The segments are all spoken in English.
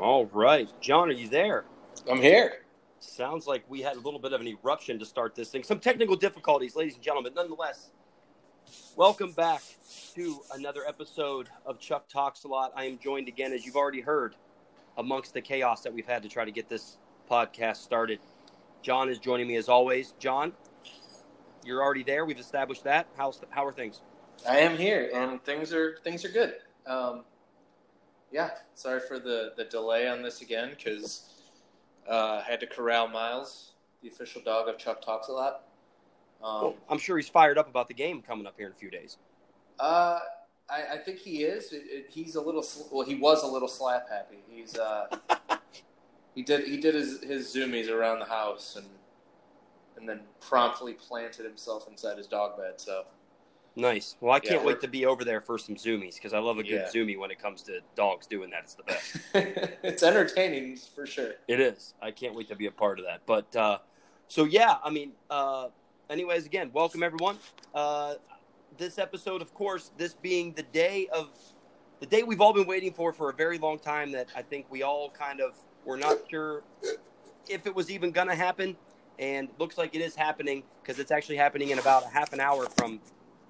All right. John, are you there? I'm here. Sounds like we had a little bit of an eruption to start this thing. Some technical difficulties, ladies and gentlemen. Nonetheless, welcome back to another episode of Chuck Talks a Lot. I am joined again, as you've already heard, amongst the chaos that we've had to try to get this podcast started. John is joining me as always. John, you're already there. We've established that. How's how are things? I am here, and things are things are good. Um, yeah, sorry for the the delay on this again because uh, I had to corral Miles, the official dog of Chuck Talks a Lot. Um, Well, I'm sure he's fired up about the game coming up here in a few days. uh, I, I think he is. It, it, he's a little. sl- Well, he was a little slap happy. He's. Uh, he did. He did his his zoomies around the house and and then promptly planted himself inside his dog bed. So Nice. Well, I can't we're- wait to be over there for some zoomies because I love a good Yeah. zoomie when it comes to dogs doing that. It's the best. it's entertaining for sure. It is. I can't wait to be a part of that. But uh, so yeah, I mean, uh, anyways, again, welcome everyone. Uh, this episode, of course, this being the day of the day we've all been waiting for for a very long time. That I think we all kind of were not sure if it was even going to happen, and looks like it is happening because it's actually happening in about a half an hour from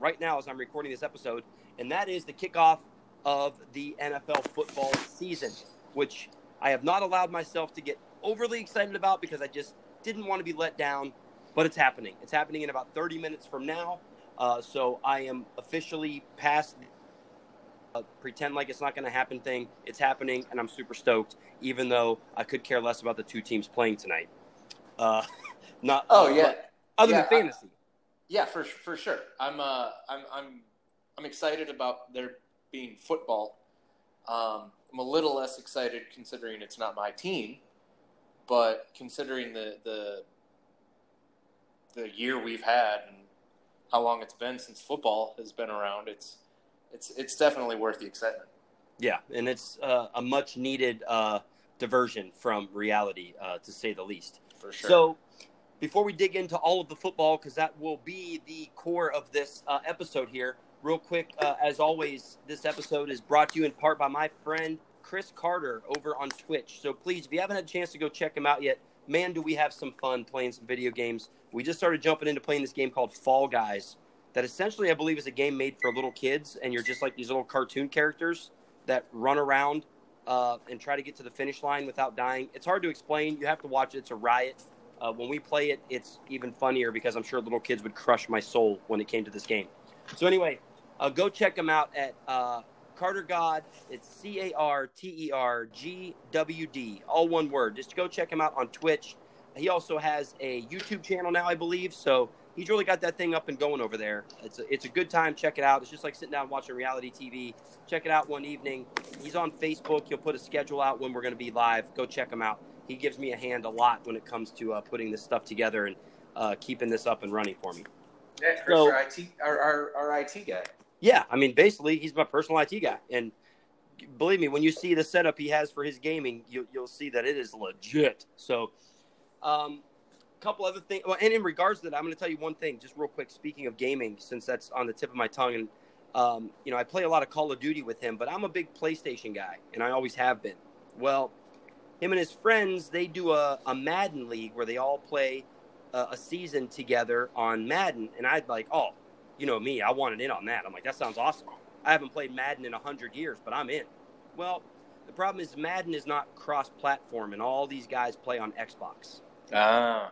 right now as I'm recording this episode, and that is the kickoff of the NFL football season, which I have not allowed myself to get overly excited about because I just didn't want to be let down. But it's happening. It's happening in about 30 minutes from now. Uh, so I am officially past uh, pretend like it's not going to happen thing. It's happening, and I'm super stoked. Even though I could care less about the two teams playing tonight. Uh, not. Oh yeah, Other Yeah, than fantasy. Yeah, for for sure. I'm uh I'm I'm I'm excited about there being football. Um, I'm a little less excited considering it's not my team, but considering the the the year we've had and how long it's been since football has been around, it's it's it's definitely worth the excitement. Yeah, and it's uh, a much needed uh, diversion from reality, uh, to say the least. For sure. So, before we dig into all of the football, because that will be the core of this uh, episode here, real quick, uh, as always, this episode is brought to you in part by my friend Chris Carter over on Twitch. So, please, if you haven't had a chance to go check him out yet, man, do we have some fun playing some video games. We just started jumping into playing this game called Fall Guys, that essentially, I believe, is a game made for little kids, and you're just like these little cartoon characters that run around uh, and try to get to the finish line without dying. It's hard to explain. You have to watch it. It's a riot. Uh, when we play it, it's even funnier because I'm sure little kids would crush my soul when it came to this game. So anyway, uh, go check him out at uh, Carter God. It's C A R T E R G W D, all one word. Just go check him out on Twitch. He also has a YouTube channel now, I believe. So he's really got that thing up and going over there. It's a, it's a good time. Check it out. It's just like sitting down watching reality TV. Check it out one evening. He's on Facebook. He'll put a schedule out when we're going to be live. Go check him out. He gives me a hand a lot when it comes to uh, putting this stuff together and uh, keeping this up and running for me. yeah, Chris, so- our IT our, our, our IT guy. Yeah, I mean, basically, he's my personal IT guy, and believe me, when you see the setup he has for his gaming, you, you'll see that it is legit. So, um, a couple other things. Well, and in regards to that, I'm going to tell you one thing, just real quick. Speaking of gaming, since that's on the tip of my tongue, and um, you know, I play a lot of Call of Duty with him, but I'm a big PlayStation guy, and I always have been. Well, him and his friends, they do a, a Madden league where they all play a, a season together on Madden, and I'd like, oh, you know me, I wanted in on that. I'm like, that sounds awesome. I haven't played Madden in 100 years, but I'm in. Well, the problem is Madden is not cross platform, and all these guys play on Xbox. Ah.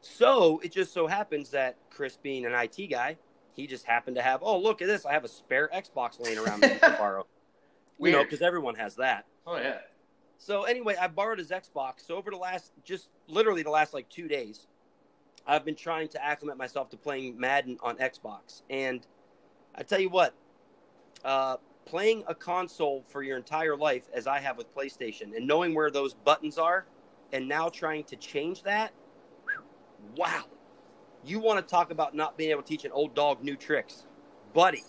So it just so happens that Chris, being an IT guy, he just happened to have, oh, look at this. I have a spare Xbox laying around that you can borrow. You know, because everyone has that. Oh yeah. So anyway, I borrowed his Xbox. So over the last, just literally the last like two days, I've been trying to acclimate myself to playing Madden on Xbox. And I tell you what, uh, playing a console for your entire life, as I have with PlayStation, and knowing where those buttons are, and now trying to change that, wow. You want to talk about not being able to teach an old dog new tricks, buddy.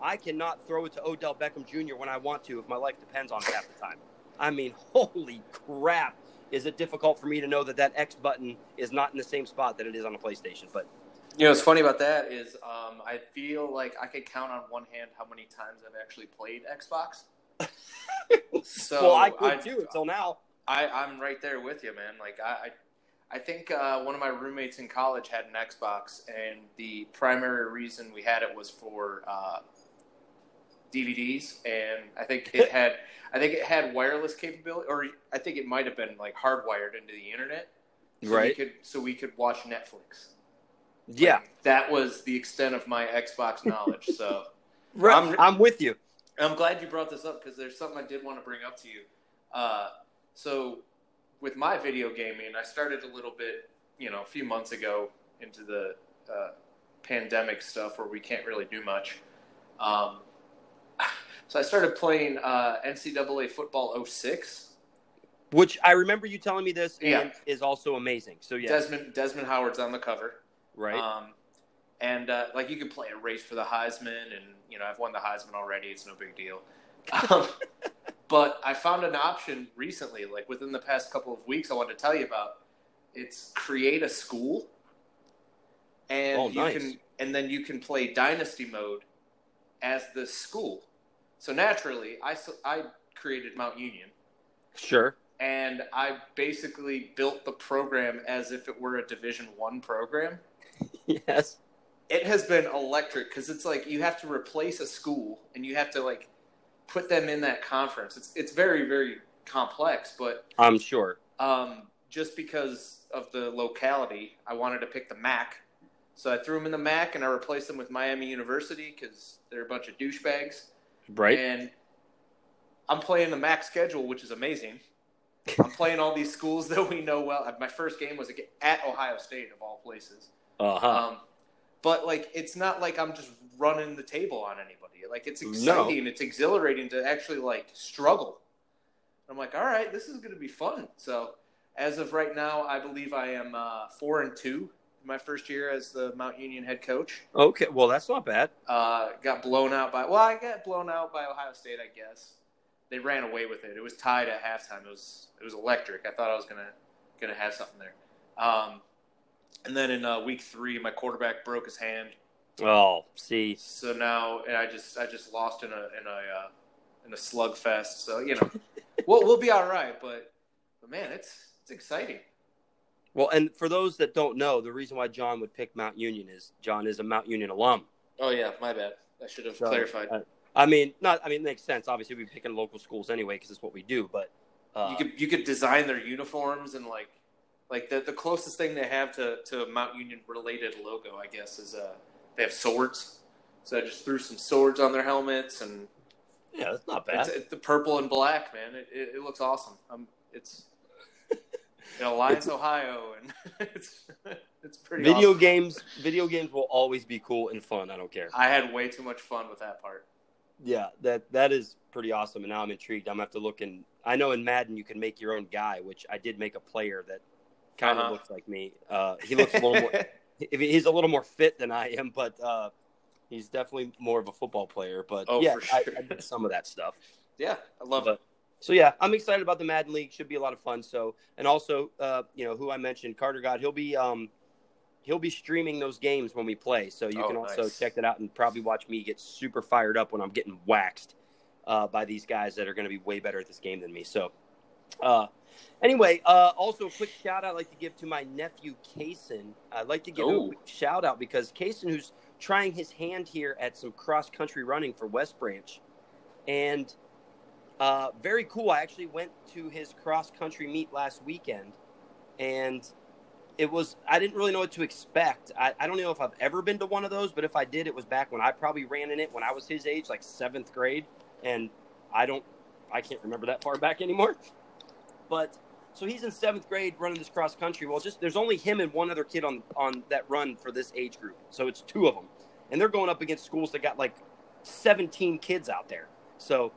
I cannot throw it to Odell Beckham Jr. when I want to if my life depends on it half the time. I mean, holy crap, is it difficult for me to know that that X button is not in the same spot that it is on a PlayStation? But You know what's funny about that is um, I feel like I could count on one hand how many times I've actually played Xbox. So well, I could I- too until now. I, I'm right there with you, man. Like I, I, I think uh, one of my roommates in college had an Xbox, and the primary reason we had it was for uh, DVDs, and I think it had, I think it had wireless capability, or I think it might have been like hardwired into the internet, so We Right. could, so we could watch Netflix. Yeah. Like, that was the extent of my Xbox knowledge. so. Right. I'm- I'm, with you. I'm glad you brought this up because there's something I did want to bring up to you. Uh, so, with my video gaming, I started a little bit, you know, a few months ago into the uh, pandemic stuff where we can't really do much. Um, so I started playing uh, NCAA football 06. Which I remember you telling me this and Yeah. is also amazing. So yeah. Desmond Desmond Howard's on the cover. right. Um, and uh, like you could play a race for the Heisman, and you know I've won the Heisman already. It's no big deal. Um, but I found an option recently, like within the past couple of weeks. I wanted to tell you about. It's create a school, and Oh, you nice. can, and then you can play dynasty mode as the school. So naturally, I, I created Mount Union sure. and I basically built the program as if it were a Division One program. Yes. It has been electric because it's like you have to replace a school and you have to like put them in that conference. It's it's very very complex, but I'm sure. um, just because of the locality, I wanted to pick the MAC. So I threw them in the MAC and I replaced them with Miami University because they're a bunch of douchebags. Right. And I'm playing the MAC schedule, which is amazing. I'm playing all these schools that we know well. My first game was at Ohio State, of all places. Uh huh. Um, but like, it's not like I'm just running the table on anybody. Like, it's exciting. It's exhilarating to actually like struggle. I'm like, all right, this is going to be fun. So, as of right now, I believe I am uh, four and two my first year as the Mount Union head coach. okay. Well, that's not bad. Uh, got blown out by well, I got blown out by Ohio State, I guess. They ran away with it. It was tied at halftime. It was it was electric. I thought I was gonna gonna have something there. Um, and then in uh, week three, my quarterback broke his hand. Oh, see. So now, and I just I just lost in a in a uh, in a slugfest. So you know, we'll we'll be all right. But but man, it's it's exciting. Well, and for those that don't know, the reason why John would pick Mount Union is John is a Mount Union alum. Oh yeah, my bad. I should have So, clarified. uh, I mean, not. I mean, it makes sense. Obviously, we pick in local schools anyway because it's what we do. But uh, you could you could design their uniforms and like like the the closest thing they have to to a Mount Union related logo, I guess, is uh they have swords. So I just threw some swords on their helmets, and yeah, that's not bad. it's, it's the purple and black, man. It, it, it looks awesome. Um, it's in Alliance, Ohio, and it's it's pretty. video awesome. games. Video games will always be cool and fun. I don't care. I had way too much fun with that part. Yeah, that that is pretty awesome. And now I'm intrigued. I'm gonna have to look in. I know in Madden you can make your own guy, which I did make a player that kind of Uh-huh. looks like me. Uh, he looks a little more. He's a little more fit than I am, but uh, he's definitely more of a football player. But Oh, yeah, for I. I did some of that stuff. yeah, I love But- it. So yeah, I'm excited about the Madden League. Should be a lot of fun. So and also, uh, you know, who I mentioned, Carter God, he'll be um, he'll be streaming those games when we play. So you Oh, can also nice. check that out and probably watch me get super fired up when I'm getting waxed uh, by these guys that are going to be way better at this game than me. So. Uh, anyway, uh, also a quick shout out I'd like to give to my nephew Kaysen. I'd like to give him a Oh. quick shout out because Kaysen, who's trying his hand here at some cross country running for West Branch, and uh, very cool. I actually went to his cross country meet last weekend, and it was I didn't really know what to expect. I, I don't know if I've ever been to one of those, but if I did, it was back when I probably ran in it when I was his age, like seventh grade, and I don't I can't remember that far back anymore. But so he's in seventh grade running this cross country. Well, just there's only him and one other kid on on that run for this age group, so it's two of them, and they're going up against schools that got like 17 kids out there. So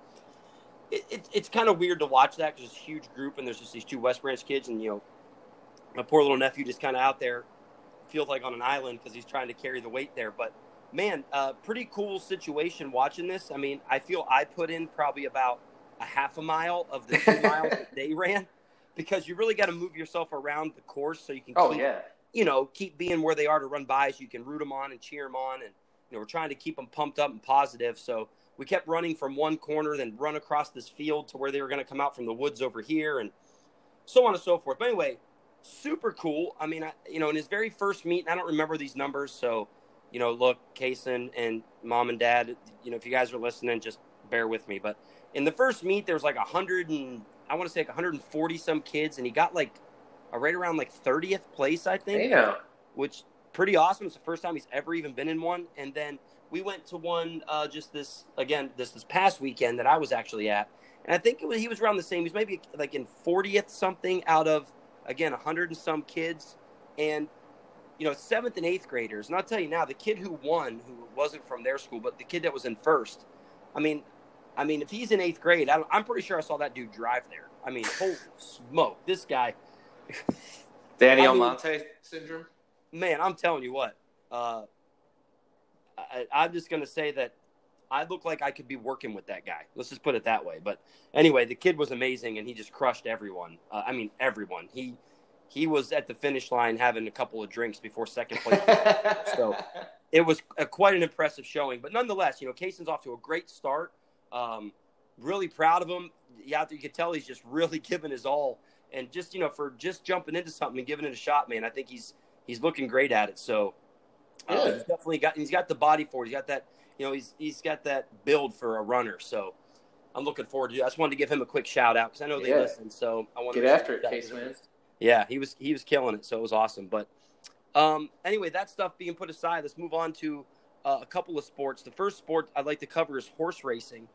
it, it, it's kind of weird to watch that because it's a huge group and there's just these two West Branch kids, and you know, my poor little nephew just kind of out there feels like on an island because he's trying to carry the weight there. But man, uh, pretty cool situation watching this. I mean, I feel I put in probably about a half a mile of the two miles that they ran because you really got to move yourself around the course so you can Oh keep, yeah, you know keep being where they are to run by so you can root them on and cheer them on and you know we're trying to keep them pumped up and positive so we kept running from one corner, then run across this field to where they were going to come out from the woods over here, and so on and so forth. But anyway, super cool. I mean, I, you know, in his very first meet, I don't remember these numbers, so you know, look, Kaysen and mom and dad, you know, if you guys are listening, just bear with me. But in the first meet, there was like a hundred and I want to say like 140 some kids, and he got like a right around like 30th place, I think. Yeah. Which pretty awesome. It's the first time he's ever even been in one. And then we went to one uh, just this again this this past weekend that I was actually at, and I think it was, he was around the same. He was maybe like in 40th something out of again 100 and some kids, and you know seventh and eighth graders. And I'll tell you now, the kid who won, who wasn't from their school, but the kid that was in first, I mean, I mean, if he's in eighth grade, I am pretty sure I saw that dude drive there. I mean, holy smoke, this guy. Danny Almonte syndrome. Man, I'm telling you what. Uh, I, am just going to say that I look like I could be working with that guy. Let's just put it that way. But anyway, the kid was amazing, and he just crushed everyone. Uh, I mean, everyone. He he was at the finish line having a couple of drinks before second place. so it was a, quite an impressive showing. But nonetheless, you know, Kaysen's off to a great start. Um, really proud of him. Yeah, you could tell he's just really giving his all, and just you know, for just jumping into something and giving it a shot, man. I think he's he's looking great at it. So uh, he's definitely got he's got the body for it. He's got that you know he's he's got that build for a runner. So I'm looking forward to. it. I just wanted to give him a quick shout out because I know they yeah. listen. So I want to get after it, Case man. Yeah, he was he was killing it. So it was awesome. But um, anyway, that stuff being put aside, let's move on to uh, a couple of sports. The first sport I'd like to cover is horse racing.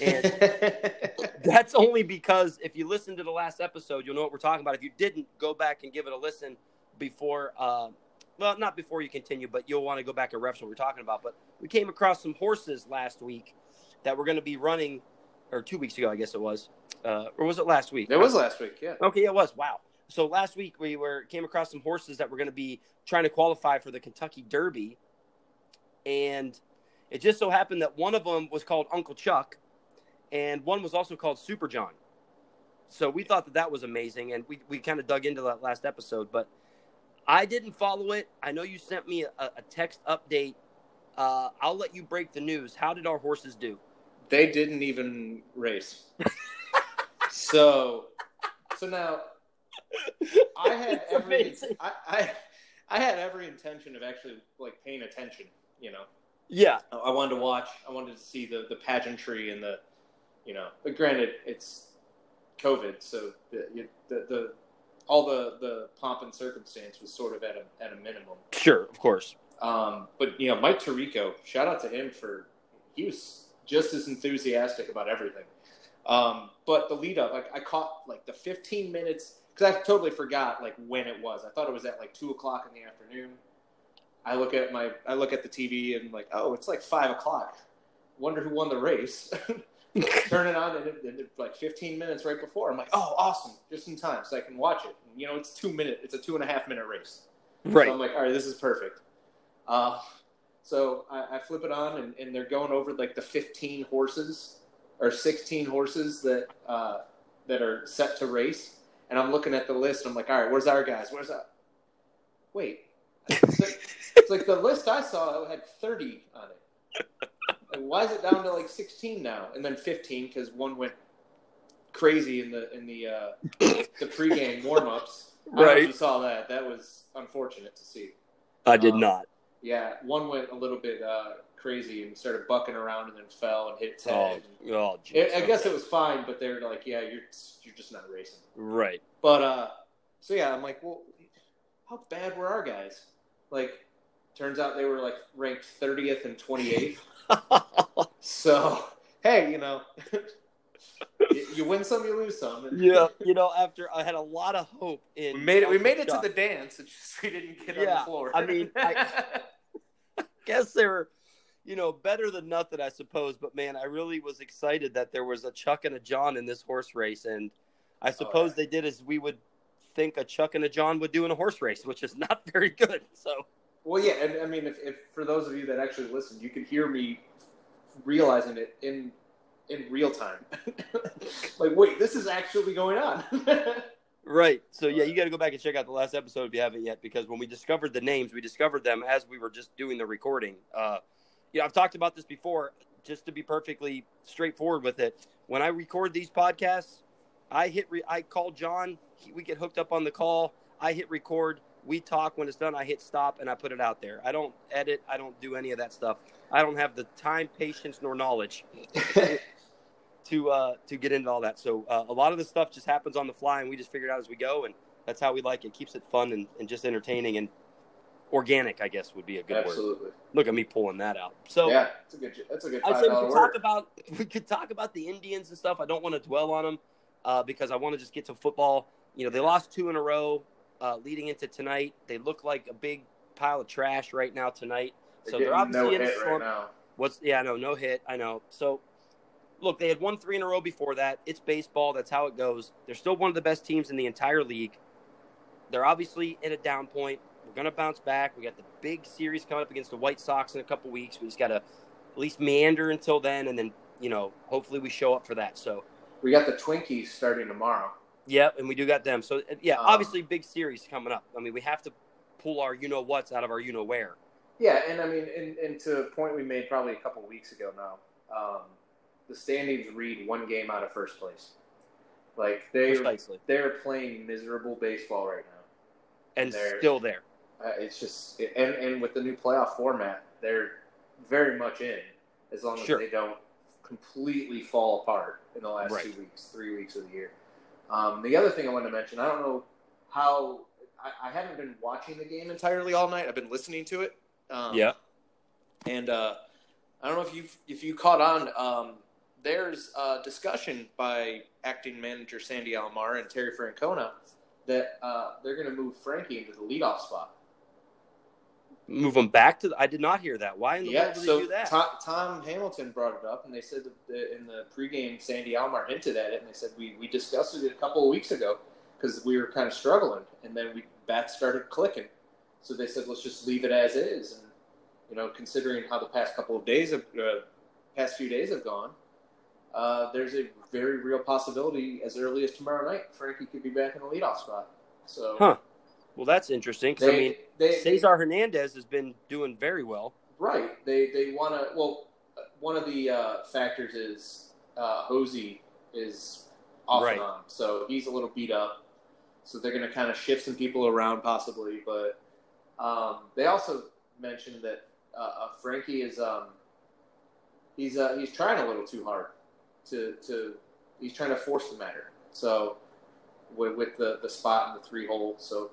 And that's only because if you listen to the last episode, you'll know what we're talking about. If you didn't, go back and give it a listen before uh, well, not before you continue, but you'll want to go back and reference what we're talking about. But we came across some horses last week that we're going to be running, or two weeks ago, I guess it was, uh, or was it last week? It was last week, yeah. Okay, it was. Wow. So last week we were came across some horses that were going to be trying to qualify for the Kentucky Derby, and it just so happened that one of them was called Uncle Chuck, and one was also called Super John. So we thought that that was amazing, and we, we kind of dug into that last episode, but I didn't follow it. I know you sent me a, a text update. Uh, I'll let you break the news. How did our horses do? They didn't even race. so, so now I had every I, I, I had every intention of actually like paying attention. You know. Yeah. I wanted to watch. I wanted to see the the pageantry and the, you know. But granted, it's COVID, so the the, the all the, the pomp and circumstance was sort of at a, at a minimum. Sure, of course. Um, but, you know, Mike Tirico, shout out to him for, he was just as enthusiastic about everything. Um, but the lead up, like I caught like the 15 minutes, because I totally forgot like when it was. I thought it was at like two o'clock in the afternoon. I look at my, I look at the TV and like, oh, it's like five o'clock. Wonder who won the race. turn it on, and, it, it, like 15 minutes right before, I'm like, oh, awesome, just in time, so I can watch it. And, you know, it's two minute, it's a two and a half minute race. Right. So I'm like, all right, this is perfect. Uh, so I, I, flip it on, and, and, they're going over like the 15 horses or 16 horses that uh, that are set to race. And I'm looking at the list. I'm like, all right, where's our guys? Where's that? Wait, it's like, it's like the list I saw had 30 on it why is it down to like 16 now and then 15 because one went crazy in the in the uh, the pregame warmups. Right, you saw that. That was unfortunate to see. I did um, not. Yeah, one went a little bit uh, crazy and started bucking around and then fell and hit its head. Oh, oh it, I guess it was fine, but they're like, yeah, you're you're just not racing. Right. But uh, so yeah, I'm like, well, how bad were our guys? Like, turns out they were like ranked 30th and 28th. so, hey, you know, you, win some, you lose some. yeah, you know, after I had a lot of hope in. We made it. We made it to the dance. It's just we didn't get yeah, on the floor. I mean, I, I guess they were, you know, better than nothing, I suppose. But man, I really was excited that there was a Chuck and a John in this horse race, and I oh, suppose oh, yeah. they did as we would think a Chuck and a John would do in a horse race, which is not very good. So. Well, yeah, and I mean, if, if for those of you that actually listened, you could hear me realizing it in in real time. like, wait, this is actually going on. right. So yeah, you got to go back and check out the last episode if you haven't yet, because when we discovered the names, we discovered them as we were just doing the recording. Uh, yeah, I've talked about this before. just to be perfectly straightforward with it, when I record these podcasts, I hit. Re- I call John. He, we get hooked up on the call. I hit record. We talk. When it's done, I hit stop and I put it out there. I don't edit. I don't do any of that stuff. I don't have the time, patience, nor knowledge to uh, to get into all that. So uh, a lot of the stuff just happens on the fly, and we just figure it out as we go, and that's how we like it. Keeps it fun and, and just entertaining and organic. I guess would be a good word. Absolutely. word. Look at me pulling that out. So yeah, it's a good. That's a good I said we could talk about we could talk about the Indians and stuff. I don't want to dwell on them uh, because I want to just get to football. You know, they lost two in a row uh, leading into tonight. They look like a big pile of trash right now tonight. So they're, obviously no in a slump. right. What's yeah, no, no hit. I know. So look, they had won three in a row before that. It's baseball. That's how it goes. They're still one of the best teams in the entire league. They're obviously at a down point. We're gonna bounce back. We got the big series coming up against the White Sox in a couple weeks. We just gotta at least meander until then, and then you know, hopefully we show up for that. So We got the Twinkies starting tomorrow. Yep, and we do got them. So uh, yeah, Um, obviously big series coming up. I mean, we have to pull our you know what's out of our you know where. Yeah, and I mean, and, and to a point we made probably a couple weeks ago now, um, the standings read one game out of first place. Like they Precisely. they're playing miserable baseball right now. And They're- still there. Uh, it's just and and with the new playoff format, they're very much in as long as Sure. they don't completely fall apart in the last Right. two weeks, three weeks of the year. Um, the other thing I wanted to mention, I don't know how I, I haven't been watching the game entirely all night. I've been listening to it. Um, yeah. and uh, I don't know if you if you caught on. Um, there's a discussion by acting manager Sandy Alomar and Terry Francona that uh, they're going to move Frankie into the leadoff spot. Move them back to. The, I did not hear that. Why in the Yeah, world did so they do that? Tom, Tom Hamilton brought it up, and they said that the, in the pregame, Sandy Alomar hinted at it, and they said we, we discussed it a couple of weeks ago because we were kind of struggling, and then we bats started clicking. So they said let's just leave it as is, and you know, considering how the past couple of days have, uh, past few days have gone, uh, there's a very real possibility as early as tomorrow night Frankie could be back in the leadoff spot. So Huh. Well, that's interesting they, I mean, they, Cesar Hernandez has been doing very well. Right. They they want to. Well, one of the uh, factors is uh, José is off Right. and on, so he's a little beat up. So they're going to kind of shift some people around possibly, but um, they also mentioned that uh, uh, Frankie is um, he's uh, he's trying a little too hard to to he's trying to force the matter. So with, with the the spot in the three hole, so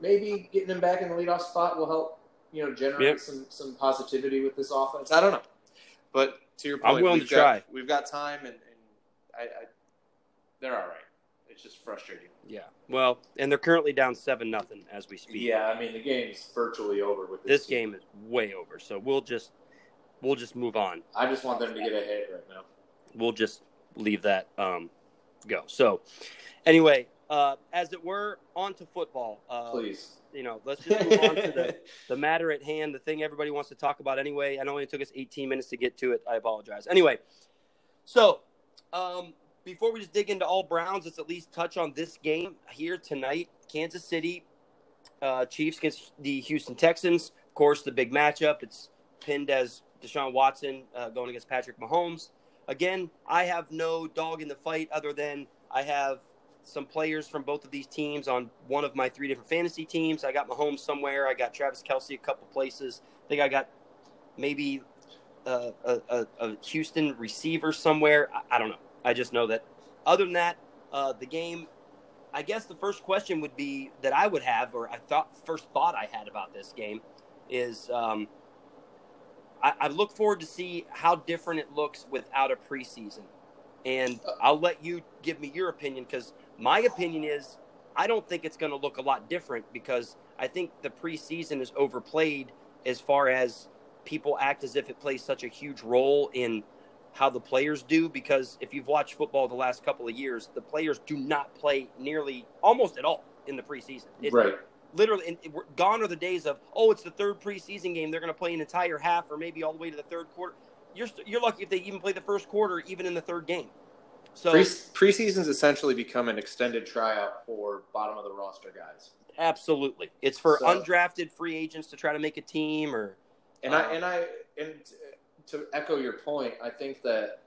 maybe getting him back in the leadoff spot will help you know generate Yep. some some positivity with this offense. I don't know, but to your point, I'm point, willing we've to got, try. We've got time, and, and I, I they're all right. It's just frustrating. Yeah. Well, and they're currently down seven nothing as we speak. Yeah, I mean the game's virtually over with this. This game is way over. So we'll just we'll just move on. I just want them to get ahead right now. we'll just leave that um, go. So, anyway, uh, as it were, on to football. Uh, Please. You know, let's just move on to the, the matter at hand, the thing everybody wants to talk about anyway. I know it only took us 18 minutes to get to it. I apologize. Anyway, so um, before we just dig into all Browns, let's at least touch on this game here tonight. Kansas City uh, Chiefs against the Houston Texans. Of course, the big matchup. It's pinned as Deshaun Watson uh, going against Patrick Mahomes. Again, I have no dog in the fight other than I have some players from both of these teams on one of my three different fantasy teams. I got Mahomes somewhere. I got Travis Kelce a couple places. I think I got maybe uh, a, a, a Houston receiver somewhere. I, I don't know. I just know that. Other than that, uh, the game. I guess the first question would be that I would have, or I thought first thought I had about this game, is um, I, I look forward to see how different it looks without a preseason, and I'll let you give me your opinion because my opinion is I don't think it's going to look a lot different because I think the preseason is overplayed as far as people act as if it plays such a huge role in how the players do because if you've watched football the last couple of years, the players do not play nearly almost at all in the preseason. It- right. Literally, gone are the days of oh, it's the third preseason game. They're going to play an entire half or maybe all the way to the third quarter. You're you're lucky if they even play the first quarter, even in the third game. So Pre- preseason's essentially become an extended tryout for bottom of the roster guys. absolutely, it's for So- undrafted free agents to try to make a team or And Uh, I and I and to echo your point, I think that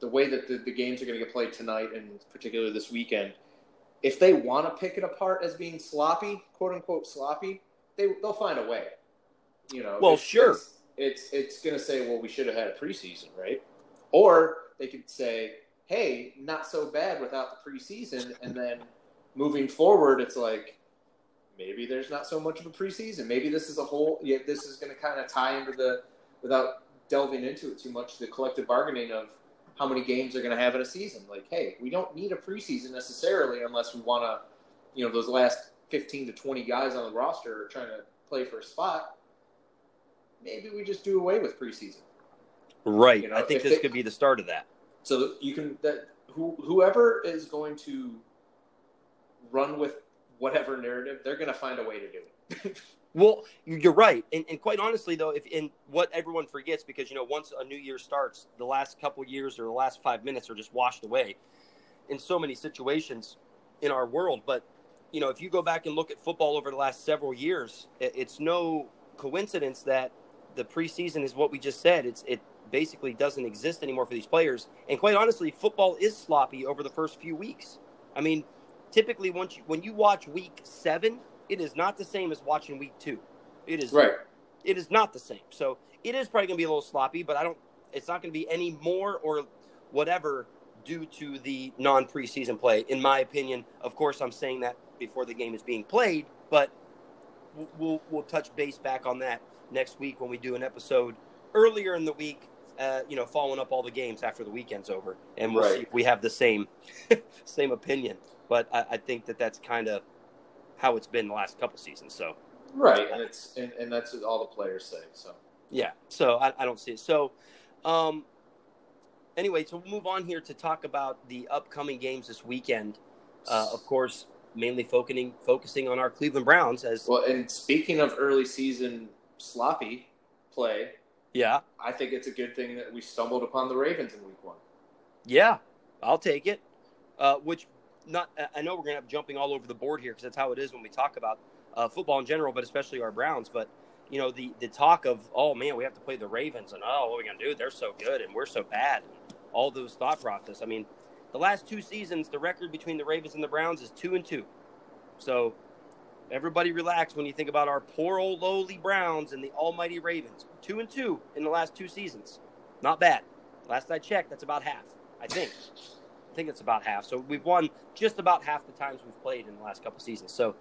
the way that the, the games are going to get played tonight and particularly this weekend, if they want to pick it apart as being sloppy, quote unquote sloppy, they they'll find a way. You know. Well, sure. It's it's, it's going to say, well, we should have had a preseason, right? Or they could say, hey, not so bad without the preseason, and then moving forward, it's like maybe there's not so much of a preseason. Maybe this is a whole. Yeah, this is going to kind of tie into the without delving into it too much. The collective bargaining of how many games they're going to have in a season. Like, hey, we don't need a preseason necessarily unless we want to, you know, those last 15 to 20 guys on the roster are trying to play for a spot. Maybe we just do away with preseason. Right. You know, I think this they, could be the start of that. So you can that who, whoever is going to run with whatever narrative, they're going to find a way to do it. well, you're right, and, and, quite honestly, though, if in what everyone forgets, because you know, once a new year starts, the last couple years or the last five minutes are just washed away in so many situations in our world. But you know, if you go back and look at football over the last several years, it's no coincidence that the preseason is what we just said. It's it basically doesn't exist anymore for these players. And quite honestly, football is sloppy over the first few weeks. I mean, typically once you, when you watch week seven, it is not the same as watching week two. It is right. It is not the same. So it is probably going to be a little sloppy, but I don't. It's not going to be any more or whatever due to the non preseason play, in my opinion. Of course, I'm saying that before the game is being played, but we'll we'll touch base back on that next week when we do an episode earlier in the week. Uh, you know, following up all the games after the weekend's over, and we'll right. see if we have the same same opinion. But I, I think that that's kind of how it's been the last couple seasons. So right, and it's and, and that's what all the players say. So yeah, so I, I don't see it. So um, anyway, so we'll move on here to talk about the upcoming games this weekend. Uh, of course, mainly focusing focusing on our Cleveland Browns as well. And speaking of early season sloppy play, yeah, I think it's a good thing that we stumbled upon the Ravens in Week One. Yeah, I'll take it. Uh, which not I know we're gonna have jumping all over the board here because that's how it is when we talk about uh, football in general, but especially our Browns. But you know the the talk of oh man, we have to play the Ravens and oh what are we gonna do? They're so good and we're so bad. All those thought process. I mean, the last two seasons, the record between the Ravens and the Browns is two and two. So everybody relax when you think about our poor old lowly Browns and the almighty Ravens. Two and two in the last two seasons. Not bad. Last I checked, that's about half. I think I think it's about half. So we've won just about half the times we've played in the last couple seasons. So,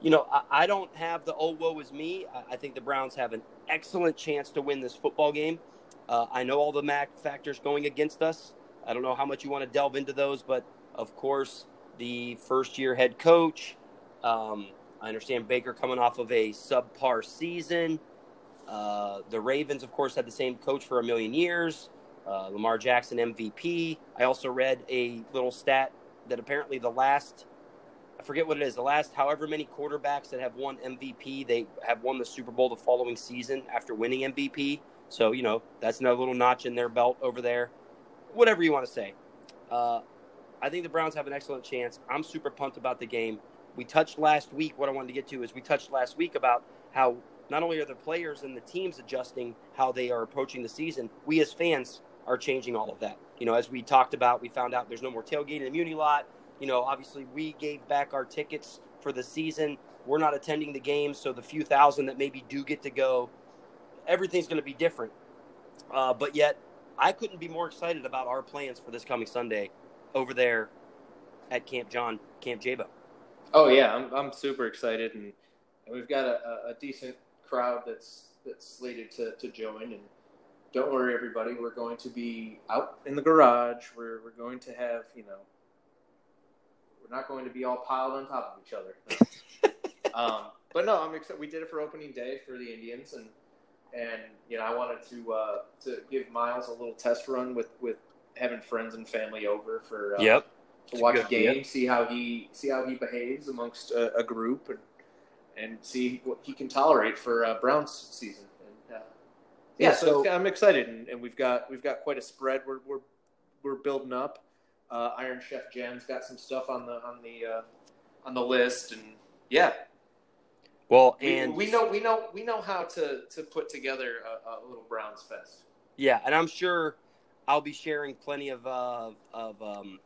you know, I, I don't have the oh woe is me. I, I, think the Browns have an excellent chance to win this football game. Uh, I know all the Mac factors going against us. I don't know how much you want to delve into those, but of course, the first year head coach. Um, I understand Baker coming off of a subpar season. Uh, the Ravens, of course, had the same coach for a million years uh, Lamar Jackson MVP. I also read a little stat that apparently the last, I forget what it is, the last however many quarterbacks that have won MVP, they have won the Super Bowl the following season after winning MVP. So, you know, that's another little notch in their belt over there. Whatever you want to say. Uh, I think the Browns have an excellent chance. I'm super pumped about the game. We touched last week, what I wanted to get to is we touched last week about how not only are the players and the teams adjusting how they are approaching the season, we as fans are changing all of that. You know, as we talked about, we found out there's no more tailgating in the Muni lot. You know, obviously we gave back our tickets for the season. We're not attending the games, so the few thousand that maybe do get to go, everything's going to be different. Uh, but yet, I couldn't be more excited about our plans for this coming Sunday over there at Camp John, Camp Jabo. Oh yeah, I'm I'm super excited, and, and we've got a, a decent crowd that's that's slated to, to join, and don't worry, everybody. We're going to be out in the garage. We're, we're going to have, you know, we're not going to be all piled on top of each other. um, but no, I'm excited. We did it for opening day for the Indians, and and you know, I wanted to uh, to give Miles a little test run with with having friends and family over for uh, yep to watch a game, see how he see how he behaves amongst a, a, group, and and see what he can tolerate for uh, Browns season yeah, so, so I'm excited, and, and, we've got we've got quite a spread. We're we're we're building up. Uh, Iron Chef Jen's got some stuff on the on the uh, on the list, and yeah. Well, We, and we know we know we know how to to put together a, a little Browns fest. Yeah, and I'm sure I'll be sharing plenty of uh, of um,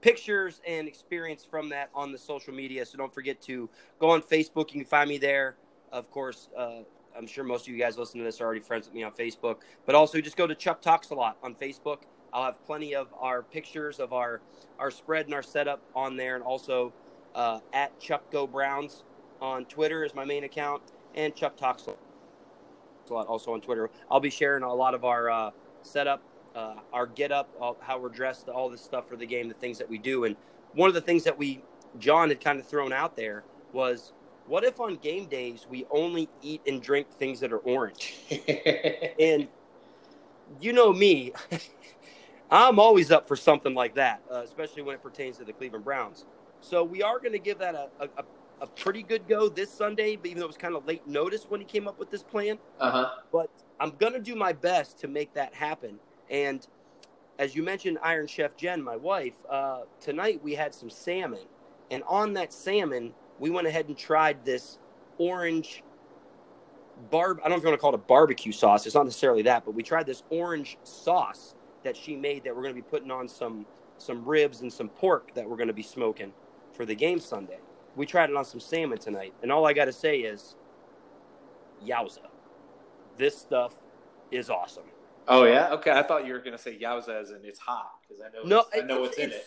pictures and experience from that on the social media. So don't forget to go on Facebook. You can find me there. Of course, uh, I'm sure most of you guys listening to this are already friends with me on Facebook. But also just go to Chuck Talks a lot on Facebook. I'll have plenty of our pictures of our our spread and our setup on there, and also uh, at Chuck Go Browns on Twitter is my main account, and Chuck Talks a lot also on Twitter. I'll be sharing a lot of our uh, setup, uh, our get up, all, how we're dressed, all this stuff for the game, the things that we do. And one of the things that we, John had kind of thrown out there was what if on game days we only eat and drink things that are orange? and you know me, I'm always up for something like that, uh, especially when it pertains to the Cleveland Browns. So we are going to give that a, a, a pretty good go this Sunday, but even though it was kind of late notice when he came up with this plan. Uh huh. But I'm to do my best to make that happen. And as you mentioned, Iron Chef Jen, my wife, uh, tonight we had some salmon. And on that salmon, we went ahead and tried this orange barb. I don't know if you want to call it a barbecue sauce. It's not necessarily that, but we tried this orange sauce that she made that we're going to be putting on some some ribs and some pork that we're going to be smoking for the game Sunday. We tried it on some salmon tonight, and all I got to say is, yowza, this stuff is awesome. Oh yeah. Okay. I thought you were gonna say yowza as in it's hot because I know No, it's, I know what's in it.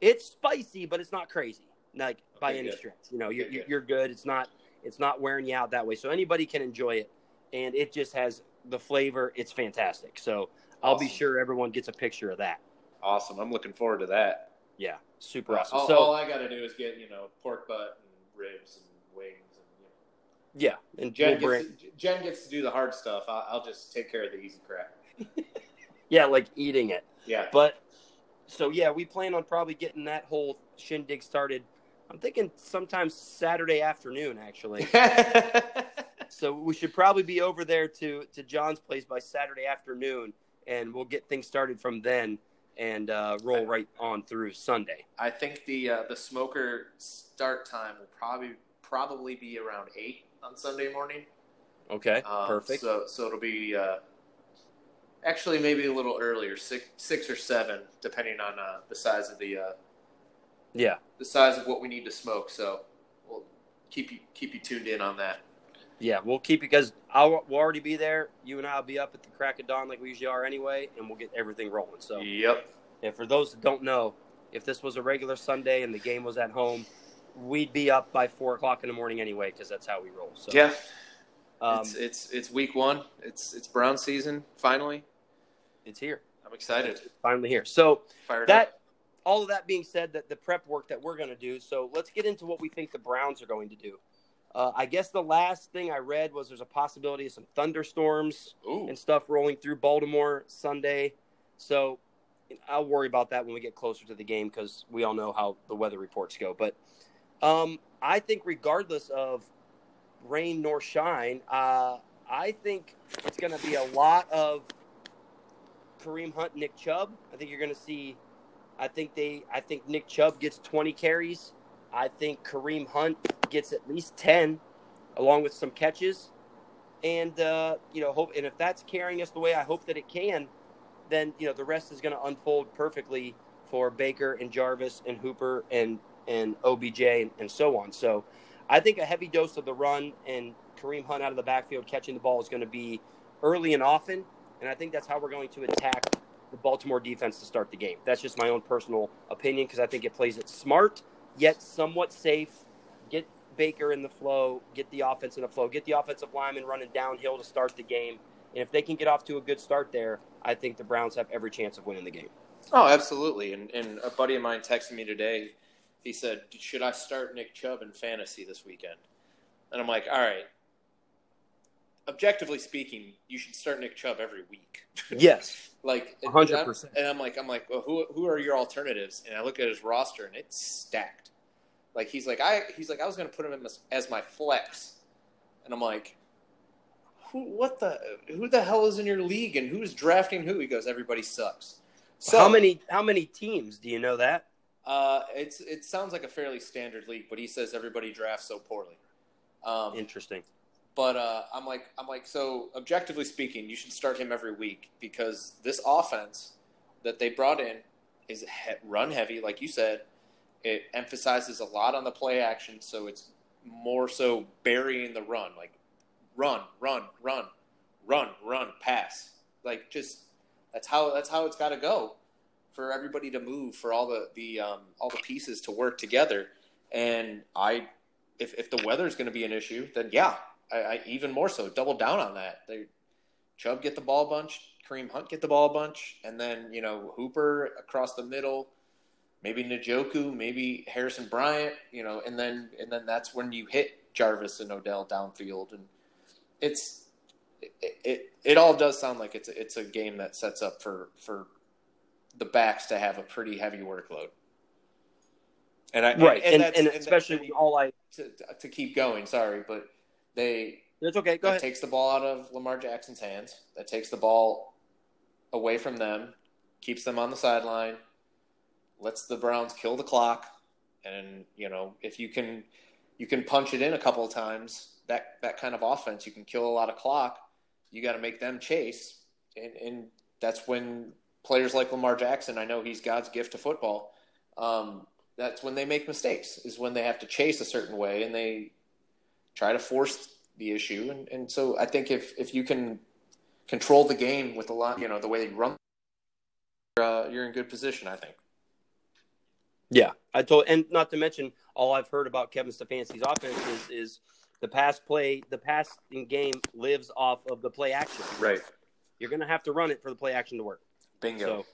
It's spicy, but it's not crazy, like by Okay, any good. stretch. You know, you're, good. you're good. It's not it's not wearing you out that way, so anybody can enjoy it, and it just has the flavor. It's fantastic. So I'll be sure everyone gets a picture of that. Awesome. I'm looking forward to that. Yeah, super awesome. All, so all I got to do is get you know pork butt and ribs and wings and. You know. yeah, and Jen, we'll gets to, Jen gets to do the hard stuff. I'll, I'll just take care of the easy crap. yeah, like eating it. Yeah. But so yeah, we plan on probably getting that whole shindig started. I'm thinking sometime Saturday afternoon, actually. So we should probably be over there to to John's place by Saturday afternoon, and we'll get things started from then and uh, roll right on through Sunday. I think the uh, the smoker start time will probably probably be around eight on Sunday morning. Okay, Um, perfect. So so it'll be uh, actually maybe a little earlier, six six or seven, depending on uh, the size of the uh, yeah, the size of what we need to smoke. So we'll keep you keep you tuned in on that. Yeah, we'll keep you because I'll we'll already be there. You and I'll be up at the crack of dawn like we usually are anyway, and we'll get everything rolling. So, Yep. and for those that don't know, if this was a regular Sunday and the game was at home, we'd be up by four o'clock in the morning anyway because that's how we roll. So yeah. um, it's it's it's week one. It's it's Brown season finally. it's here, I'm excited. finally here. So. Fired that up. all of that being said that the prep work that we're going to do so let's get into what we think the browns are going to do uh, i guess the last thing i read was there's a possibility of some thunderstorms Ooh. and stuff rolling through baltimore sunday so i'll worry about that when we get closer to the game because we all know how the weather reports go but um, i think regardless of rain nor shine uh, i think it's going to be a lot of kareem hunt nick chubb i think you're going to see I think they. I think Nick Chubb gets 20 carries. I think Kareem Hunt gets at least 10, along with some catches. And uh, you know, hope. And if that's carrying us the way I hope that it can, then you know the rest is going to unfold perfectly for Baker and Jarvis and Hooper and and OBJ and, and so on. So, I think a heavy dose of the run and Kareem Hunt out of the backfield catching the ball is going to be early and often. And I think that's how we're going to attack the Baltimore defense to start the game. That's just my own personal opinion because I think it plays it smart yet somewhat safe. Get Baker in the flow, get the offense in the flow, get the offensive lineman running downhill to start the game. And if they can get off to a good start there, I think the Browns have every chance of winning the game. Oh, absolutely. And and a buddy of mine texted me today. He said, "Should I start Nick Chubb in fantasy this weekend?" And I'm like, "All right. Objectively speaking, you should start Nick Chubb every week." Yes. like hundred percent. And I'm like, I'm like, well, who who are your alternatives? And I look at his roster, and it's stacked. Like he's like I he's like I was going to put him as, as my flex, and I'm like, who what the who the hell is in your league and who's drafting who? He goes, everybody sucks. So how many how many teams do you know that? Uh, it's it sounds like a fairly standard league, but he says everybody drafts so poorly. Um, Interesting. But uh, I'm like, I'm like, so objectively speaking, you should start him every week because this offense that they brought in is run heavy, like you said. It emphasizes a lot on the play action, so it's more so burying the run, like run, run, run, run, run, pass. Like just that's how that's how it's got to go for everybody to move, for all the the um, all the pieces to work together. And I, if if the weather is going to be an issue, then yeah, I, I even more so double down on that. They Chubb get the ball a bunch, Kareem Hunt get the ball a bunch, and then you know Hooper across the middle, maybe Njoku, maybe Harrison Bryant, you know, and then and then that's when you hit Jarvis and Odell downfield, and it's it it, it all does sound like it's a, it's a game that sets up for for the backs to have a pretty heavy workload. And I Right, and, and, that's- that- especially all I. to, to keep going, sorry, but they It's okay. Go that ahead. takes the ball out of Lamar Jackson's hands. That takes the ball away from them, keeps them on the sideline, lets the Browns kill the clock, and you know if you can you can punch it in a couple of times. That that kind of offense, you can kill a lot of clock. You got to make them chase, and and that's when players like Lamar Jackson. I know he's God's gift to football. Um, that's when they make mistakes. Is when they have to chase a certain way, and they try to force the issue. And, and so I think if, if you can control the game with a lot, you know, the way they run, uh, you're in good position, I think. Yeah, I told, and not to mention, all I've heard about Kevin Stefanski's offense is, is the pass play, the passing game lives off of the play action. Right. You're going to have to run it for the play action to work. Bingo. So,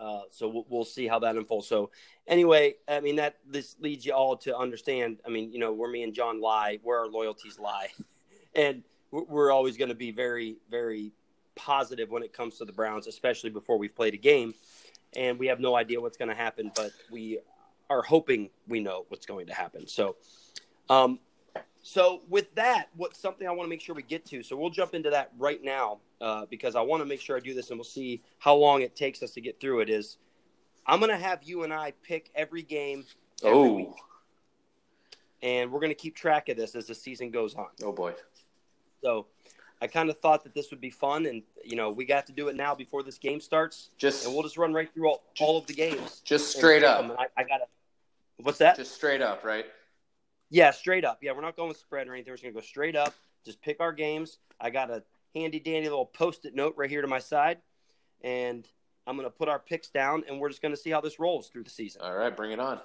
uh, so we'll, we'll see how that unfolds. So, anyway, I mean that this leads you all to understand. I mean, you know, where me and John lie, where our loyalties lie, and we're- we're always going to be very, very positive when it comes to the Browns, especially before we've played a game, and we have no idea what's going to happen, but we are hoping we know what's going to happen. So, um, so with that, what's something I want to make sure we get to? So we'll jump into that right now uh, because I want to make sure I do this, and we'll see how long it takes us to get through it. Is I'm going to have you and I pick every game every oh, week, and we're going to keep track of this as the season goes on. oh boy. So I kind of thought that this would be fun, and you know we got to do it now before this game starts, Just, and we'll just run right through all, all of the games. just straight up. I, I gotta. What's that? Just straight up, right? Yeah, straight up. Yeah, we're not going with spread or anything. We're just gonna go straight up. Just pick our games. I got a handy dandy little post-it note right here to my side, and I'm gonna put our picks down, and we're just gonna see how this rolls through the season. All right, bring it on.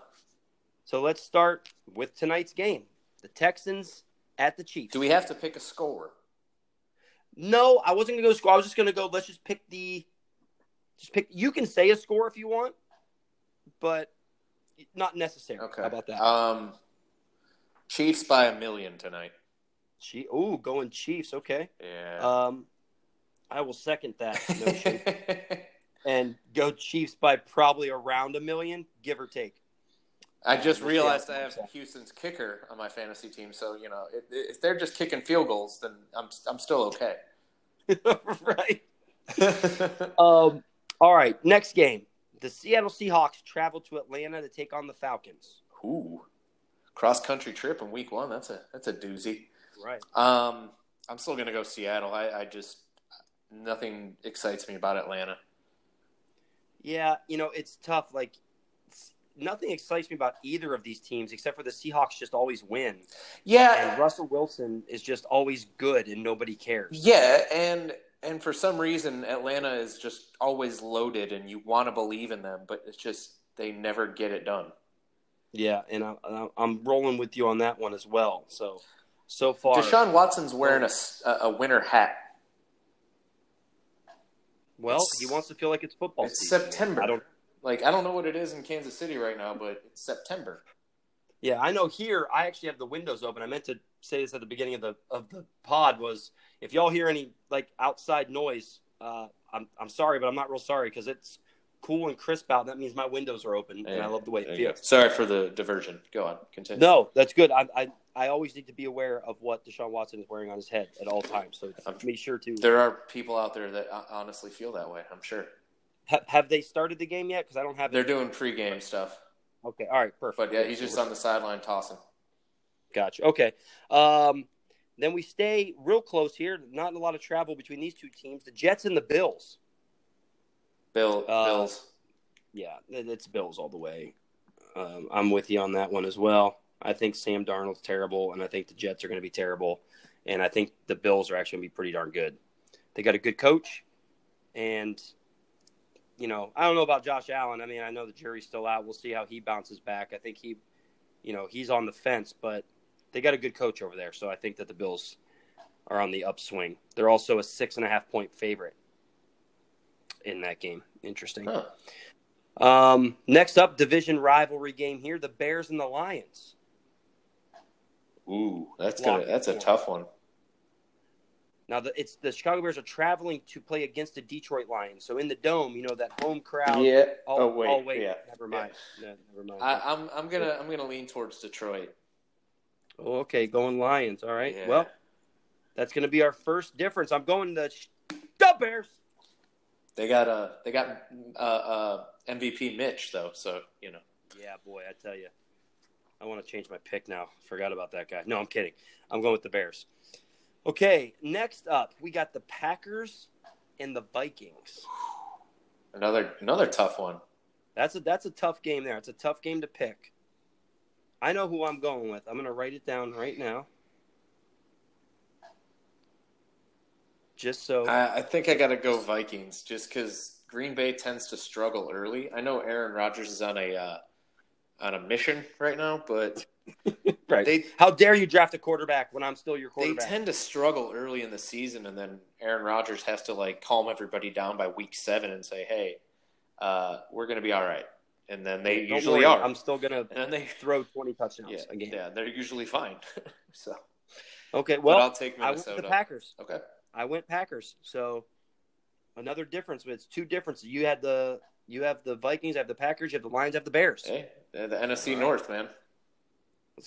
So let's start with tonight's game: the Texans at the Chiefs. Do we have to pick a score? No, I wasn't gonna go score. I was just gonna go. Let's just pick the. Just pick. You can say a score if you want, but not necessary. Okay. How about that? Um, Chiefs by a million tonight. Chief. Ooh, going Chiefs. Okay. Yeah. Um, I will second that notion. and go Chiefs by probably around a million, give or take. I just realized I have. Houston's kicker on my fantasy team, so you know if, if they're just kicking field goals, then I'm I'm still okay. right. Um. All right. Next game. The Seattle Seahawks travel to Atlanta to take on the Falcons. Ooh, cross country trip in week one. That's a that's a doozy. Right. Um, I'm still gonna go Seattle. I, I just nothing excites me about Atlanta. Yeah. You know, it's tough. Like, nothing excites me about either of these teams except for the Seahawks just always win. Yeah. And Yeah, Russell Wilson is just always good and nobody cares. yeah, and and for some reason Atlanta is just always loaded, and you want to believe in them, but it's just they never get it done. Yeah. And I, I'm rolling with you on that one as well. So, so far. Deshaun Watson's wearing a, a winter hat. Well, he wants to feel like it's football It's season. September. I don't. Like I don't know what it is in Kansas City right now, but it's September. Yeah, I know. Here, I actually have the windows open. I meant to say this at the beginning of the of the pod. Was if y'all hear any like outside noise, uh, I'm I'm sorry, but I'm not real sorry because it's cool and crisp out. That means my windows are open, and I love the way it feels. Sorry for the diversion. Go on, continue. No, that's good. I, I I always need to be aware of what Deshaun Watson is wearing on his head at all times. So I'm- make sure to. There are people out there that uh, honestly feel that way. I'm sure Ha, have they started the game yet? Because I don't have. they're doing pregame stuff, Okay. All right. Perfect. but yeah, he's just on the sideline tossing. Gotcha. Okay. Um, then we stay real close here. Not a lot of travel between these two teams. The Jets and the Bills. Bill Uh, Bills. Yeah, it's Bills all the way. Um, I'm with you on that one as well. I think Sam Darnold's terrible, and I think the Jets are going to be terrible, and I think the Bills are actually going to be pretty darn good. They got a good coach, and you know I don't know about Josh Allen. I mean, I know the jury's still out. We'll see how he bounces back. I think he, you know, he's on the fence, but they got a good coach over there, so I think that the Bills are on the upswing. They're also a six and a half point favorite in that game. Interesting. Huh. Um, next up, division rivalry game here: the Bears and the Lions. Ooh, that's Lock gonna that's a tough one. Now, the, it's the Chicago Bears are traveling to play against the Detroit Lions. So in the dome, you know that home crowd. Yeah. Oh, oh wait. oh, wait. Yeah. Never mind. No, never mind. I, I'm I'm gonna I'm gonna lean towards Detroit. oh, okay, going Lions. All right. Yeah. Well, that's going to be our first difference. I'm going the the Bears. They got uh they got uh, uh MVP Mitch though, so you know. Yeah, boy, I tell you, I want to change my pick now. Forgot about that guy. No, I'm kidding. I'm going with the Bears. Okay, next up, we got the Packers and the Vikings. Another another tough one. That's a that's a tough game there. It's a tough game to pick. I know who I'm going with. I'm going to write it down right now. Just so I, I think I got to go Vikings just because Green Bay tends to struggle early. I know Aaron Rodgers is on a uh, on a mission right now, but right. they How dare you draft a quarterback when I'm still your quarterback? they tend to struggle early in the season, and then Aaron Rodgers has to like calm everybody down by week seven and say, "Hey, uh, we're going to be all right," and then they Don't usually worry, are. I'm still going to and then they throw 20 touchdowns yeah, a game. yeah, they're usually fine. so, Okay, but well, I'll take I Minnesota. the Packers. Okay. I went Packers. So another difference, but it's two differences. You had the you have the Vikings, I have the Packers, you have the Lions, I have the Bears. Hey, the NFC. North, man.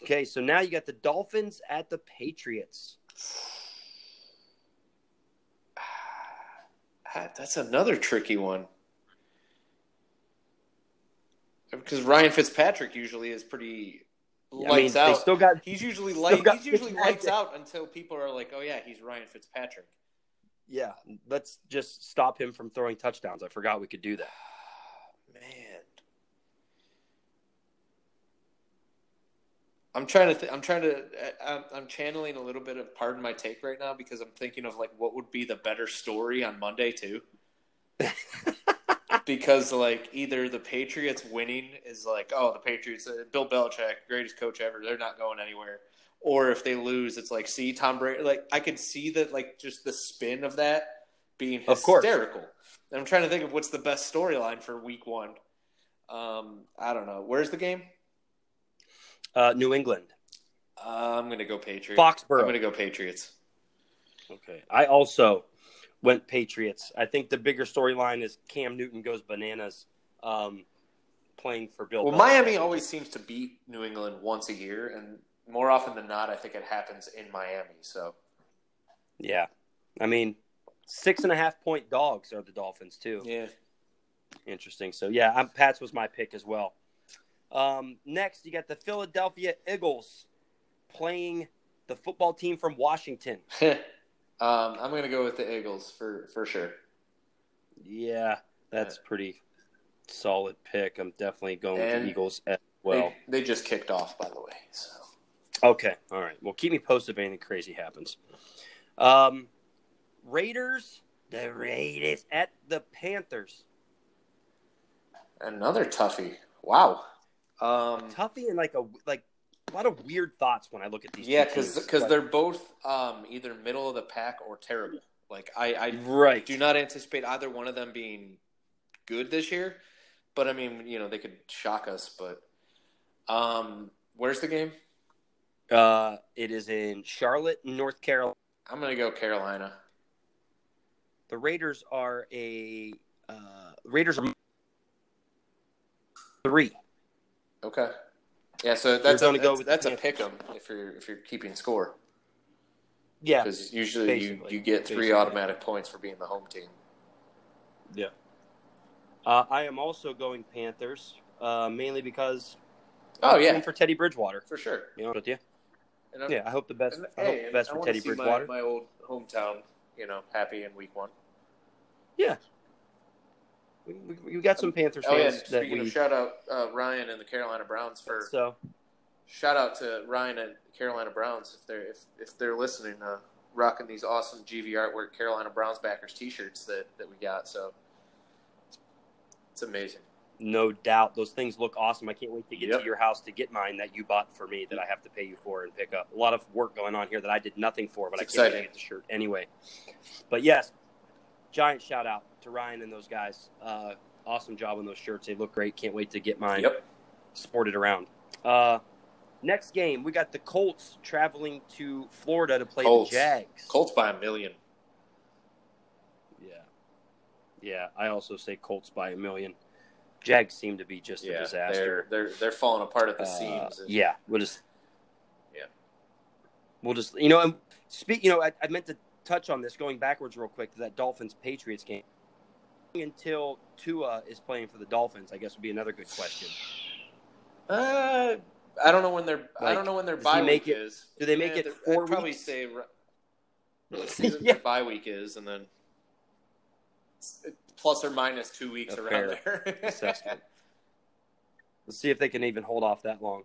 Okay, so now you got the Dolphins at the Patriots. Ah, That's another tricky one. Because Ryan Fitzpatrick usually is pretty I mean, lights they still got he's usually light. He's usually lights out until people are like, "Oh yeah, he's Ryan Fitzpatrick." yeah. Let's just stop him from throwing touchdowns. I forgot we could do that. Man, I'm trying to. Th- I'm trying to. Uh, I'm, I'm channeling a little bit of pardon my take right now because I'm thinking of like what would be the better story on Monday too. because like either the Patriots winning is like, oh, the Patriots, uh, Bill Belichick, greatest coach ever, they're not going anywhere. Or if they lose, it's like, see, Tom Brady. Like I could see that, like just the spin of that being hysterical. And I'm trying to think of what's the best storyline for Week One. Um, I don't know. Where's the game? Uh, New England, Uh, I'm gonna go Patriots. Foxborough. I'm gonna go Patriots. Okay. I also went Patriots. I think the bigger storyline is Cam Newton goes bananas um, playing for Bill. Well, Belichick. Miami always seems to beat New England once a year, and more often than not, I think it happens in Miami. So Yeah. I mean, six and a half point dogs are the Dolphins, too. yeah, Interesting. So, yeah, I'm, Pats was my pick as well. Um, next, you got the Philadelphia Eagles playing the football team from Washington. um, I'm gonna go with the Eagles for for sure. Yeah, that's pretty solid pick. I'm definitely going with the Eagles as well. they, they just kicked off, by the way. So Okay. All right. Well, keep me posted if anything crazy happens. Um, Raiders, the Raiders at the Panthers. another toughie. Wow. Um, Tuffy and like a like a lot of weird thoughts when I look at these. yeah, because because they're both um, either middle of the pack or terrible. Like I, I right. do not anticipate either one of them being good this year. But I mean, you know, they could shock us. But um, where's the game? Uh, it is in Charlotte, North Carolina. I'm gonna go Carolina. The Raiders are a uh, Raiders are three. Okay. Yeah, so that's a, that's, that's a pick 'em if you're if you're keeping score Yeah. because usually you, you get three Basically. automatic points for being the home team. Yeah. Uh, I am also going Panthers, uh, mainly because Oh I'm yeah, for Teddy Bridgewater. for sure. You know with you. I'm, Yeah, I hope the best. and, I hope hey, the best for Teddy see my, Bridgewater. my old hometown, you know, happy in week one. We, we, we got some Panthers Oh yeah, fans that speaking we. of shout out uh, Ryan and the Carolina Browns for so shout out to Ryan and Carolina Browns if they're if, if they're listening, uh, rocking these awesome GV artwork Carolina Browns backers T-shirts that, that we got. So it's amazing. no doubt, those things look awesome. I can't wait to get Yep. to your house to get mine that you bought for me that I have to pay you for and pick up. A lot of work going on here that I did nothing for, but It's I can't wait to exciting. get the shirt anyway. But yes, giant shout out to Ryan and those guys. Uh, awesome job on those shirts. They look great. Can't wait to get mine. Yep. sported around. Uh, next game, we got the Colts traveling to Florida to play Colts. the Jags. Colts by a million. Yeah, yeah. I also say Colts by a million. Jags seem to be just a Yeah, they're disaster. they're they're falling apart at the Uh, seams. And- yeah, we'll just Yeah. we'll just you know and speak. You know, I, I meant to touch on this going backwards real quick to that Dolphins Patriots game. Until Tua is playing for the Dolphins, I guess would be another good question. Uh, I don't know when their I Like, don't know when their bye week it- is. do they make it they're- four I'd probably weeks? say ri- let's see what Yeah. their bye week is, and then plus or minus two weeks A around there. assessment. Let's see if they can even hold off that long.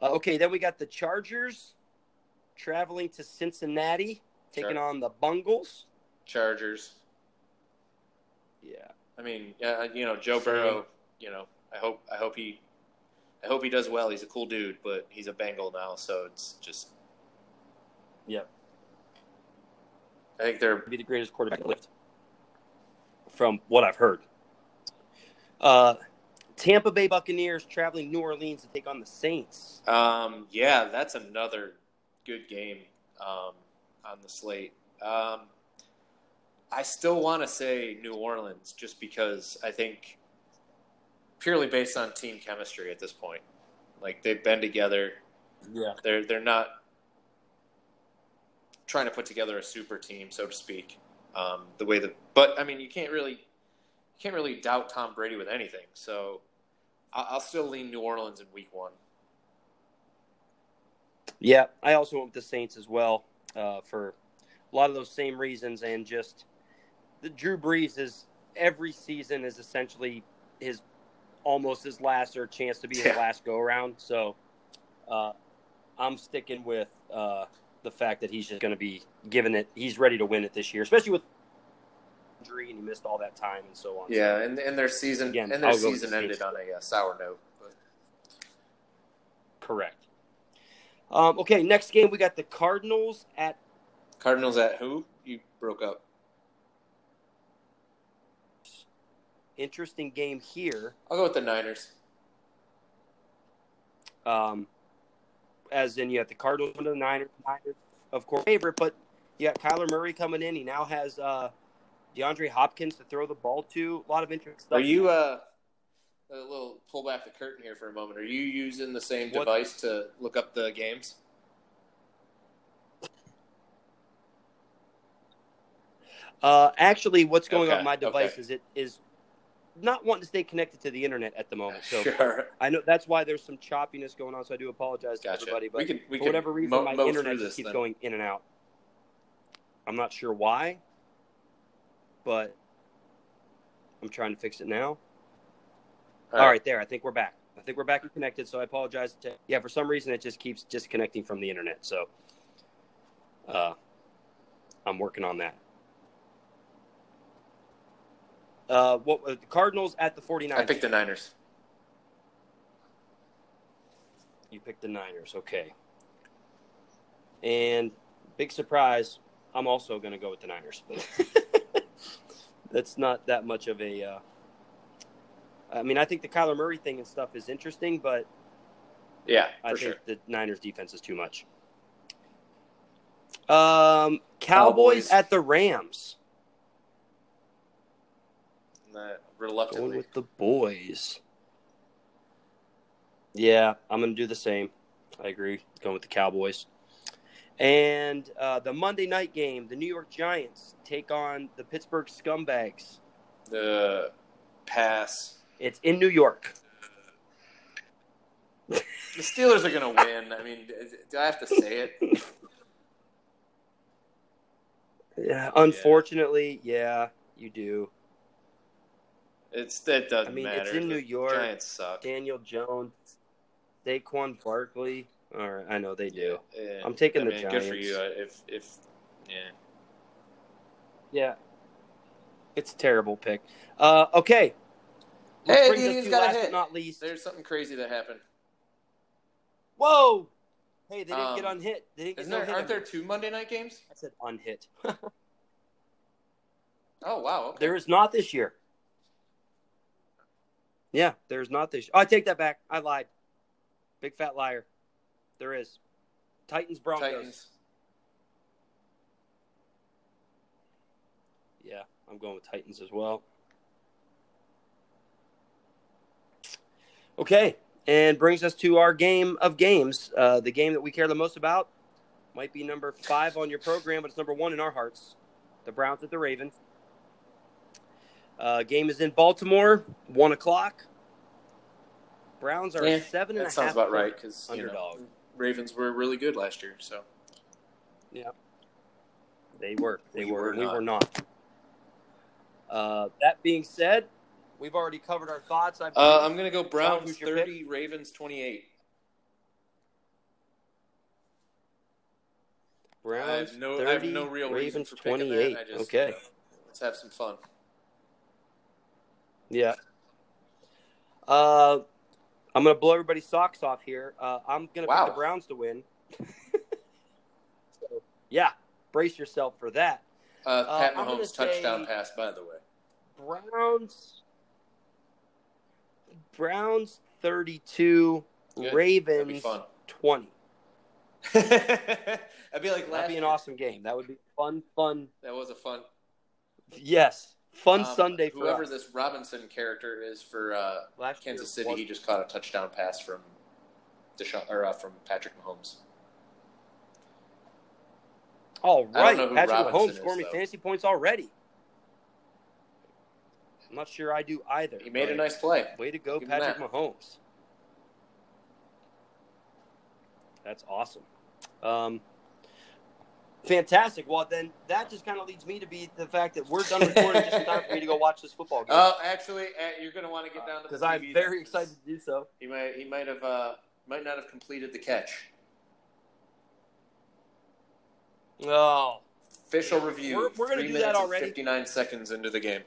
Uh, okay, then we got the Chargers traveling to Cincinnati, taking Char- on the Bungles. Chargers. Yeah, I mean, yeah, you know, Joe Same. Burrow. You know, I hope I hope he I hope he does well. He's a cool dude, but he's a Bengal now, so it's just yeah, I think they're be the greatest quarterback lift from what I've heard. Uh, Tampa Bay Buccaneers traveling New Orleans to take on the Saints. Um, yeah, that's another good game um, on the slate. Um, I still want to say New Orleans just because I think purely based on team chemistry at this point. Like they've been together. Yeah, They're they're not trying to put together a super team, so to speak. Um, the way that, but I mean, you can't really you can't really doubt Tom Brady with anything. So I'll, I'll still lean New Orleans in Week One. Yeah, I also went with the Saints as well uh, for a lot of those same reasons, and just the Drew Brees is every season is essentially his almost his last or chance to be his Yeah. last go around. So uh, I'm sticking with uh, the fact that he's just going to be giving it. He's ready to win it this year, especially with injury and he missed all that time and so on. Yeah, and, and their season Again, and their season ended on a uh, sour note. But correct. Um, okay, next game we got the Cardinals at Cardinals at who? You broke up. interesting game here. I'll go with the Niners. Um, as in, you have the Cardinals and the Niners, Niners, of course, favorite, but you got Kyler Murray coming in. He now has uh, DeAndre Hopkins to throw the ball to. A lot of interesting stuff. Are you uh a little pull back the curtain here for a moment? Are you using the same What- device to look up the games? Uh, actually, what's going on Okay, with my device okay. is it is not wanting to stay connected to the internet at the moment. So sure. I know that's why there's some choppiness going on. So I do apologize to Gotcha. everybody, but we can we for whatever reason, mo- my internet just keeps then. going in and out. I'm not sure why, but I'm trying to fix it now. All right, there. I think we're back. I think we're back and connected. So I apologize. To, yeah, for some reason it just keeps disconnecting from the internet. So uh, I'm working on that. Uh, what uh, the Cardinals at the 49ers? I picked the Niners. You picked the Niners. Okay. And big surprise, I'm also going to go with the Niners. That's not that much of a. Uh, I mean, I think the Kyler Murray thing and stuff is interesting, but Yeah, I think sure. the Niners defense is too much. Um, Cowboys, Cowboys. at the Rams. Uh, Going with the boys. Yeah, I'm going to do the same. I agree. Going with the Cowboys. And uh, the Monday night game, the New York Giants take on the Pittsburgh Scumbags. The pass. It's in New York. the Steelers are going to win. I mean, do I have to say it? Yeah, unfortunately, yeah, you do. It's that doesn't I mean, matter. it's in The New York. Giants suck. Daniel Jones, Saquon Barkley. All right, I know they do. Yeah. I'm taking I the mean, Good for you. uh, If if yeah. Yeah, it's a terrible pick. Uh, okay. Which Hey, brings the us to got a last hit. but not least. There's something crazy that happened. Whoa! Hey, they didn't Um, get unhit. They didn't get Isn't no there, hit aren't on there two Monday night games? I said unhit. Oh wow. Okay. there is not this year. Yeah, there's not this. Oh, I take that back. I lied. Big fat liar. There is. Titans Broncos. Titans. Yeah, I'm going with Titans as well. Okay, and brings us to our game of games. Uh, the game that we care the most about might be number five on your program, but it's number one in our hearts. The Browns at the Ravens. Uh, game is in Baltimore, one o'clock. Browns are Yeah, seven and a That half sounds about right because underdog. Ravens were really good last year. So yeah, They were. They We were. were we were not. Uh, that being said, we've already covered our thoughts. I uh, I'm gonna go Browns who's your thirty, Ravens twenty eight. I Browns have no, 30, I have no real reason Ravens for picking 28. that. I just, okay. let's have some fun. Yeah. Uh, I'm going to blow everybody's socks off here. Uh, I'm going to Wow. pick the Browns to win. so, yeah, brace yourself for that. Uh, Uh, Pat I'm Mahomes touchdown pass, by the way. Browns. Browns 32, Good. That'd be Ravens fun. 20. I'd be like. That'd be an year. awesome game. That would be fun, fun. That was a fun. Yes, fun um, Sunday for Whoever us. this Robinson character is for uh, Last Kansas City, he just caught a touchdown pass from Deshaun or uh, from Patrick Mahomes. All right, I don't right, know Patrick Robinson Mahomes scored me fantasy points already. I'm not sure I do either. He made a nice play. Way to go, Give Patrick. Mahomes. That's awesome. Um, fantastic. Well, then that just kind of leads me to be the fact that we're done recording just in time for me to go watch this football game. Oh, actually, uh, you're going to want to get down to Because I'm very excited to do so. He might he might have uh, might not have completed the catch. Oh, Official review. We're- we're gonna do that already. Fifty nine seconds into the game.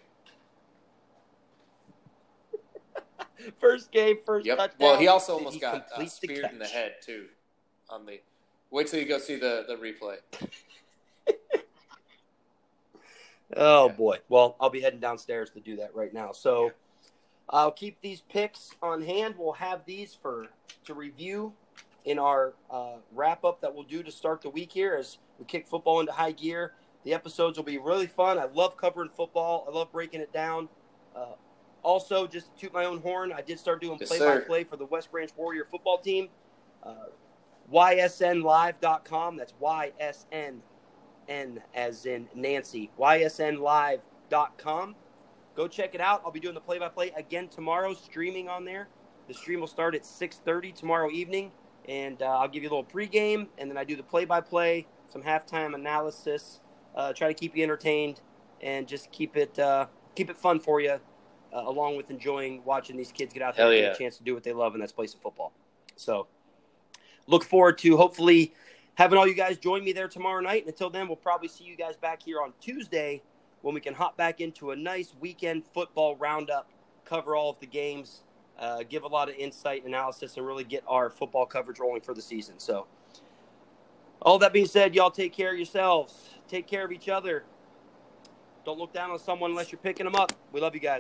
First game, first Yep. touchdown. Well, he also almost he got uh, complete the speared in the head too. On the wait till you go see the the replay. Oh Yeah. boy. Well, I'll be heading downstairs to do that right now. So I'll keep these picks on hand. We'll have these for to review in our uh, wrap up that we'll do to start the week here as we kick football into high gear. The episodes will be really fun. I love covering football. I love breaking it down. Uh, also, just to toot my own horn, I did start doing Yes, play by play for the West Branch Warrior football team. Uh, YSNlive.com. That's YSN N as in Nancy. YSNlive.com. Go check it out. I'll be doing the play-by-play again tomorrow, streaming on there. The stream will start at 6:30 tomorrow evening, and uh, I'll give you a little pregame, and then I do the play-by-play, some halftime analysis. Uh, try to keep you entertained, and just keep it uh, keep it fun for you, uh, along with enjoying watching these kids get out there Hell and get yeah. a chance to do what they love, and that's play some football. So, look forward to hopefully having all you guys join me there tomorrow night. And until then, we'll probably see you guys back here on Tuesday when we can hop back into a nice weekend football roundup, cover all of the games, uh, give a lot of insight and analysis, and really get our football coverage rolling for the season. So, all that being said, y'all take care of yourselves, take care of each other. Don't look down on someone unless you're picking them up. We love you guys.